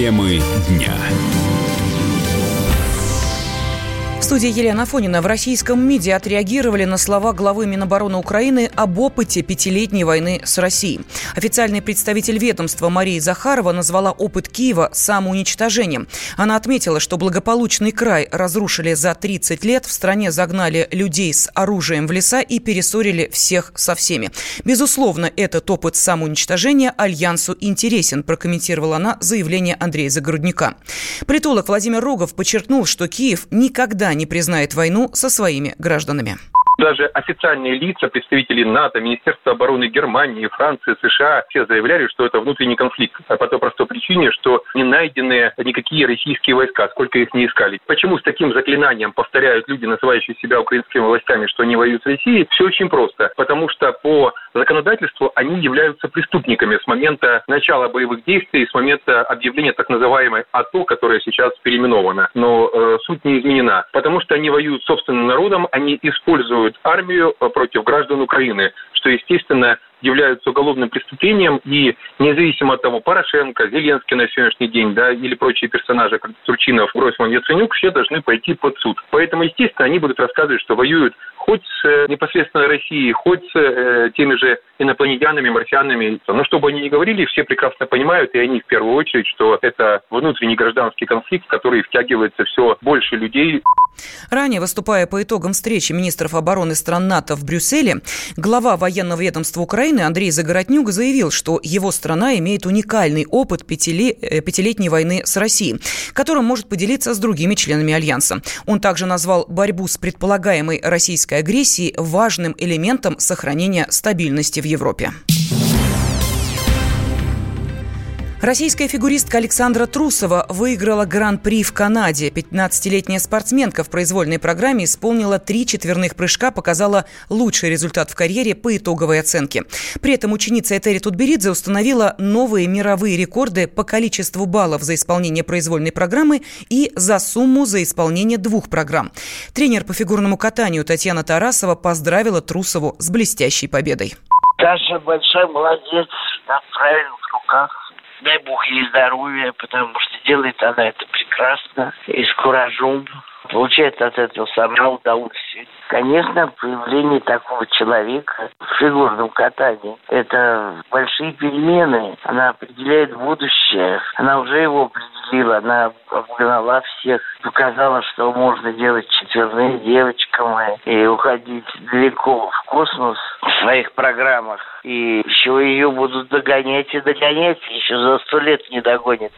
Темы дня студии Елена Фонина. В российском МИДе отреагировали на слова главы Минобороны Украины об опыте пятилетней войны с Россией. Официальный представитель ведомства Мария Захарова назвала опыт Киева самоуничтожением. Она отметила, что благополучный край разрушили за 30 лет, в стране загнали людей с оружием в леса и перессорили всех со всеми. Безусловно, этот опыт самоуничтожения Альянсу интересен, прокомментировала она заявление Андрея Загороднюка. Политолог Владимир Рогов подчеркнул, что Киев никогда не не признает войну со своими гражданами. Даже официальные лица, представители НАТО, Министерства обороны Германии, Франции, США, все заявляли, что это внутренний конфликт. А по той простой причине, что не найдены никакие российские войска, сколько их не искали. Почему с таким заклинанием повторяют люди, называющие себя украинскими властями, что они воюют с Россией? Все очень просто. Потому что по законодательству они являются преступниками с момента начала боевых действий, с момента объявления так называемой АТО, которая сейчас переименована. Но э, суть не изменена. Потому что они воюют собственным народом, они используют армию э, против граждан Украины, что, естественно, являются уголовным преступлением, и независимо от того, Порошенко, Зеленский на сегодняшний день, да, или прочие персонажи, как Турчинов, Гройсман, Яценюк, все должны пойти под суд. Поэтому, естественно, они будут рассказывать, что воюют хоть с э, непосредственно Россией, хоть с э, теми же инопланетянами, марсианами. Но что бы они ни говорили, все прекрасно понимают, и они в первую очередь, что это внутренний гражданский конфликт, в который втягивается все больше людей. Ранее, выступая по итогам встречи министров обороны стран НАТО в Брюсселе, глава военного ведомства Украины Андрей Загороднюк заявил, что его страна имеет уникальный опыт пятили, э, пятилетней войны с Россией, которым может поделиться с другими членами Альянса. Он также назвал борьбу с предполагаемой российской агрессией важным элементом сохранения стабильности в Европе. Российская фигуристка Александра Трусова выиграла гран-при в Канаде. 15-летняя спортсменка в произвольной программе исполнила три четверных прыжка, показала лучший результат в карьере по итоговой оценке. При этом ученица Этери Тутберидзе установила новые мировые рекорды по количеству баллов за исполнение произвольной программы и за сумму за исполнение двух программ. Тренер по фигурному катанию Татьяна Тарасова поздравила Трусову с блестящей победой. Даша большая молодец, она в руках дай бог ей здоровья, потому что делает она это прекрасно и с куражом. Получает от этого самое удовольствие. Конечно, появление такого человека в фигурном катании – это большие перемены. Она определяет будущее. Она уже его определила. Она обгнала всех. Показала, что можно делать четверные девочкам и уходить далеко в космос в своих программах. И еще ее будут догонять и догонять. Еще за сто лет не догонят.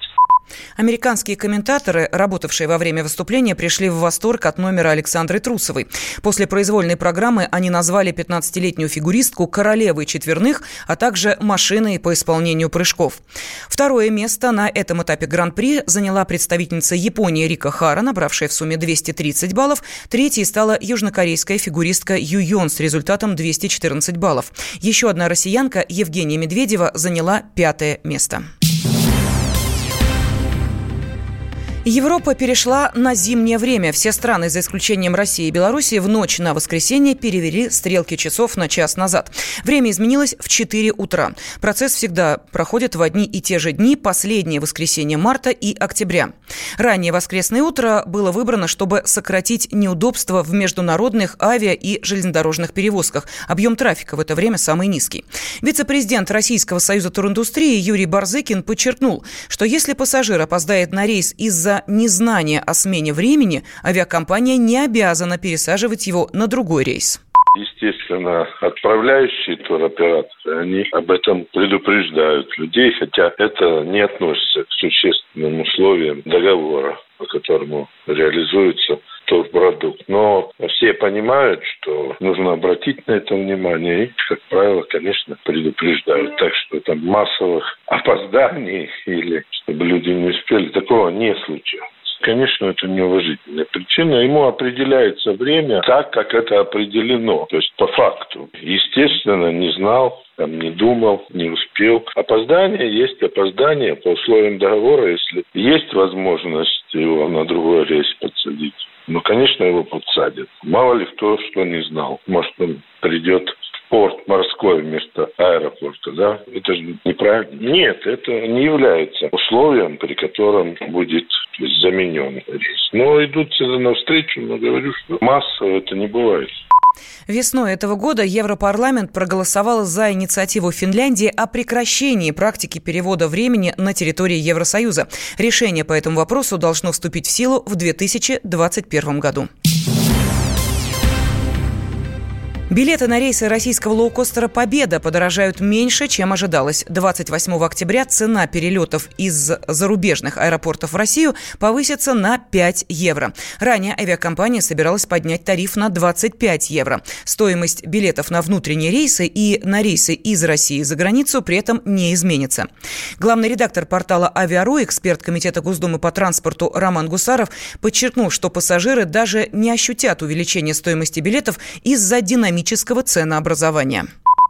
Американские комментаторы, работавшие во время выступления, пришли в восторг от номера Александры Трусовой. После произвольной программы они назвали 15-летнюю фигуристку королевой четверных, а также машиной по исполнению прыжков. Второе место на этом этапе Гран-при заняла представительница Японии Рика Хара, набравшая в сумме 230 баллов. Третьей стала южнокорейская фигуристка Ю Йон с результатом 214 баллов. Еще одна россиянка Евгения Медведева заняла пятое место. Европа перешла на зимнее время. Все страны, за исключением России и Беларуси, в ночь на воскресенье перевели стрелки часов на час назад. Время изменилось в 4 утра. Процесс всегда проходит в одни и те же дни, последнее воскресенье марта и октября. Ранее воскресное утро было выбрано, чтобы сократить неудобства в международных авиа- и железнодорожных перевозках. Объем трафика в это время самый низкий. Вице-президент Российского союза туриндустрии Юрий Барзыкин подчеркнул, что если пассажир опоздает на рейс из-за из-за незнания о смене времени авиакомпания не обязана пересаживать его на другой рейс. Естественно, отправляющие туроператоры, они об этом предупреждают людей, хотя это не относится к существенным условиям договора, по которому реализуется турпродукт. Но все понимают, что нужно обратить на это внимание и, как правило, конечно, предупреждают. Так что там массовых опозданий или чтобы люди не успели, такого не случилось. Конечно, это неуважительная причина. Ему определяется время так, как это определено. То есть по факту. Естественно, не знал, там, не думал, не успел. Опоздание есть опоздание по условиям договора, если есть возможность его на другой рейс подсадить. Ну, конечно, его подсадят. Мало ли кто что не знал. Может, он придет порт морской вместо аэропорта, да? Это же неправильно. Нет, это не является условием, при котором будет заменен рейс. Но идут всегда навстречу, но говорю, что массово это не бывает. Весной этого года Европарламент проголосовал за инициативу Финляндии о прекращении практики перевода времени на территории Евросоюза. Решение по этому вопросу должно вступить в силу в 2021 году. Билеты на рейсы российского лоукостера «Победа» подорожают меньше, чем ожидалось. 28 октября цена перелетов из зарубежных аэропортов в Россию повысится на 5 евро. Ранее авиакомпания собиралась поднять тариф на 25 евро. Стоимость билетов на внутренние рейсы и на рейсы из России за границу при этом не изменится. Главный редактор портала «Авиару», эксперт Комитета Госдумы по транспорту Роман Гусаров подчеркнул, что пассажиры даже не ощутят увеличения стоимости билетов из-за динамики экономического ценообразования.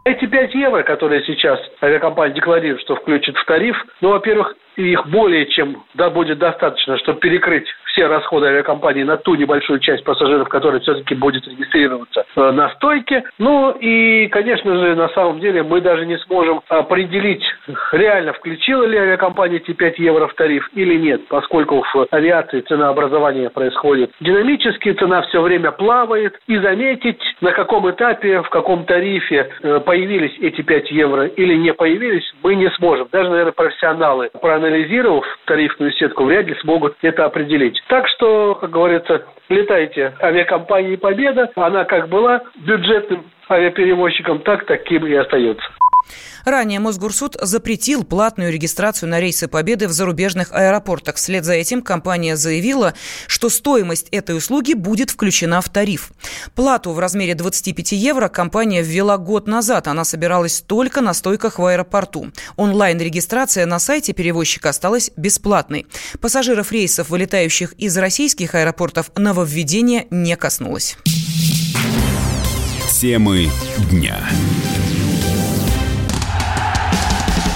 Эти 5 евро, которые сейчас авиакомпания декларирует, что включит в тариф, ну, во-первых, их более чем да, будет достаточно, чтобы перекрыть все расходы авиакомпании на ту небольшую часть пассажиров, которая все-таки будет регистрироваться э, на стойке. Ну и, конечно же, на самом деле мы даже не сможем определить, реально включила ли авиакомпания эти 5 евро в тариф или нет, поскольку в авиации ценообразование происходит динамически, цена все время плавает. И заметить, на каком этапе, в каком тарифе э, появились эти 5 евро или не появились, мы не сможем. Даже, наверное, профессионалы, проанализировав тарифную сетку, вряд ли смогут это определить. Так что, как говорится, летайте авиакомпании «Победа». Она как была бюджетным авиаперевозчиком, так таким и остается. Ранее Мосгорсуд запретил платную регистрацию на рейсы Победы в зарубежных аэропортах. Вслед за этим компания заявила, что стоимость этой услуги будет включена в тариф. Плату в размере 25 евро компания ввела год назад. Она собиралась только на стойках в аэропорту. Онлайн-регистрация на сайте перевозчика осталась бесплатной. Пассажиров рейсов, вылетающих из российских аэропортов, нововведение не коснулось. Темы дня.